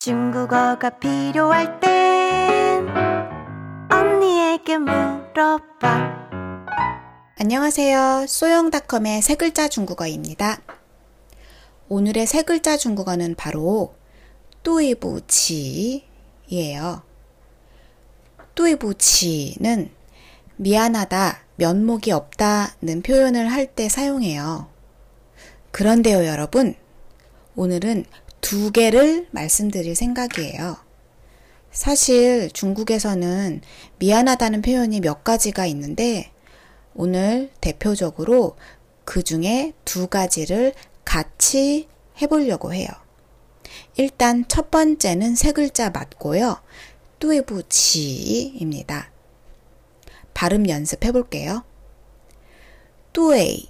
중국어가 필요할 땐 언니에게 물어봐. 안녕하세요. 소영닷컴의 세 글자 중국어입니다. 오늘의 세 글자 중국어는 바로 뚜이부치예요. 뚜이부치는 미안하다, 면목이 없다는 표현을 할 때 사용해요. 그런데요, 여러분. 오늘은 두 개를 말씀드릴 생각이에요. 사실 중국에서는 미안하다는 표현이 몇 가지가 있는데 오늘 대표적으로 그 중에 두 가지를 같이 해보려고 해요. 일단 첫 번째는 세 글자 맞고요. 뚜이부치입니다. 발음 연습해 볼게요. 뚜이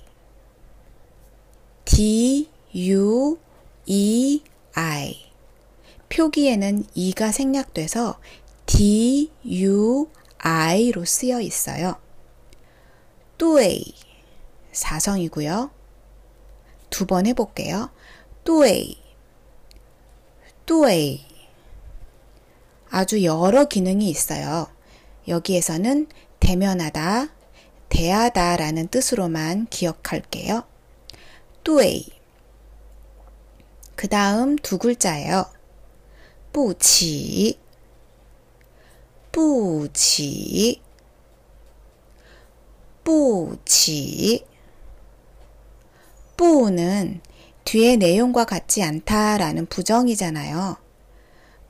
D U E 표기에는 이가 생략돼서 D U I로 쓰여 있어요. 뚜이 사성이고요. 두 번 해볼게요. 뚜이 뚜이 아주 여러 기능이 있어요. 여기에서는 대면하다, 대하다 라는 뜻으로만 기억할게요. 뚜이. 그 다음 두 글자예요. 뿌치, 뿌치, 뿌치. 뿌는 뒤에 내용과 같지 않다라는 부정이잖아요.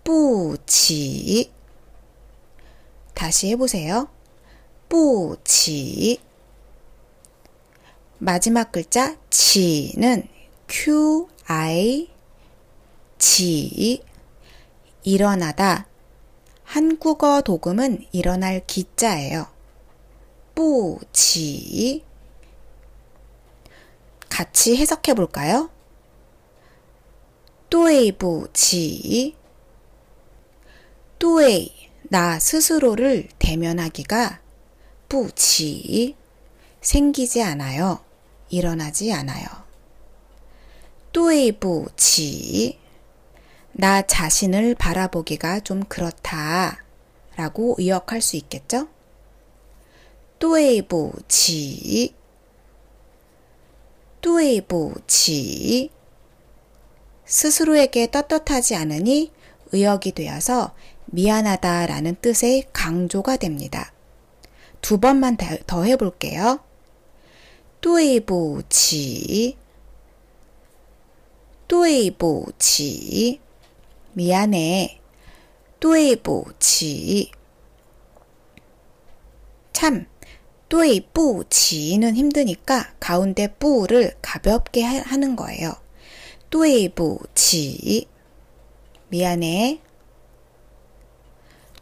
뿌치. 다시 해보세요. 뿌치. 마지막 글자 치는 q i 치 일어나다. 한국어 도금은 일어날 기자예요. 뿌지. 같이 해석해 볼까요? 뚜에이부지. 뚜에이, 나 스스로를 대면하기가 부지. 생기지 않아요. 일어나지 않아요. 뚜에이부지. 나 자신을 바라보기가 좀 그렇다. 라고 의역할 수 있겠죠? 뚜에보지, 뚜에보지. 스스로에게 떳떳하지 않으니 의역이 되어서 미안하다 라는 뜻의 강조가 됩니다. 두 번만 더 해볼게요. 뚜에보지, 뚜에보지. 미안해. 对不起. 참, 对不起는 힘드니까 가운데 뿌를 가볍게 하는 거예요. 对不起. 미안해.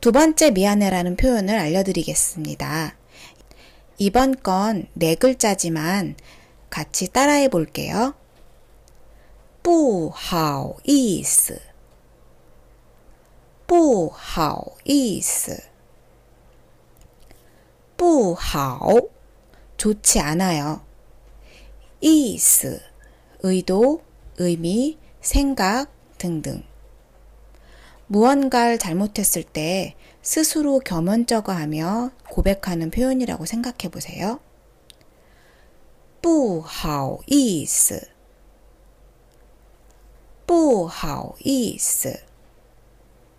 두 번째 미안해라는 표현을 알려드리겠습니다. 이번 건 네 글자지만 같이 따라해 볼게요. 不好意思, 不好意思,不好 좋지 않아요. 意思 의도, 의미, 생각 등등. 무언가를 잘못했을 때 스스로 겸언쩍어하며 고백하는 표현이라고 생각해 보세요. 不好意思,不好意思.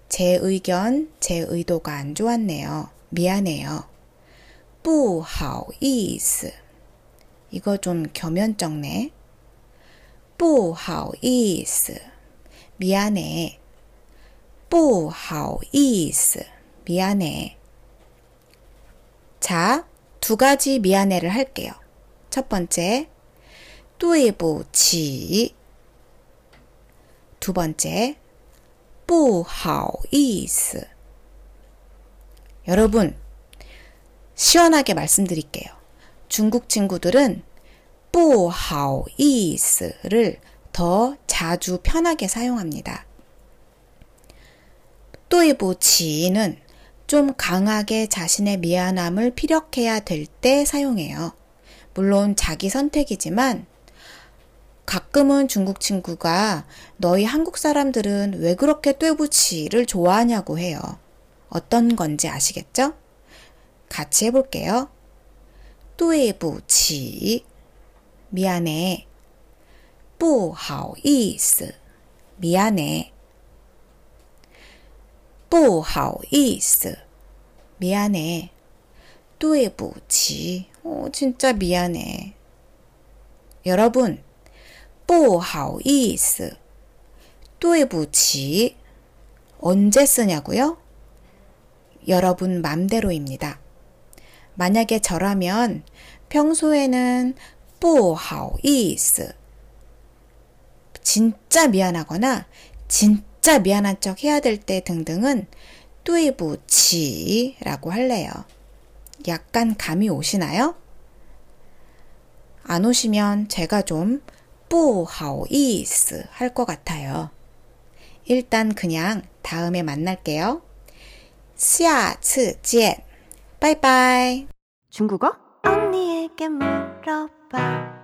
제 의견, 제 의도가 안 좋았네요. 미안해요. 不好意思. 이거 좀 겸연쩍네. 不好意思. 미안해. 不好意思. 미안해. 자, 두 가지 미안해를 할게요. 첫 번째, 对不起. 두 번째, 不好意思. 여러분, 시원하게 말씀드릴게요. 중국 친구들은 不好意思를 더 자주 편하게 사용합니다. 对不起는 좀 강하게 자신의 미안함을 피력해야 될 때 사용해요. 물론 자기 선택이지만 가끔은 중국 친구가 너희 한국 사람들은 왜 그렇게 뚜부치를 좋아하냐고 해요. 어떤 건지 아시겠죠? 같이 해볼게요. 뚜부치 미안해. 不好意思 미안해. 不好意思 미안해. 对不起 어, 진짜 미안해. 여러분, 不好意思, 对不起 언제 쓰냐고요? 여러분 맘대로입니다. 만약에 저라면 평소에는 不好意思 진짜 미안하거나 진짜 미안한 척 해야 될 때 등등은 对不起라고 할래요. 약간 감이 오시나요? 안 오시면 제가 좀 不好意思 할 것 같아요. 일단 그냥 다음에 만날게요. 下次见. 바이바이. 중국어? 언니에게 물어봐.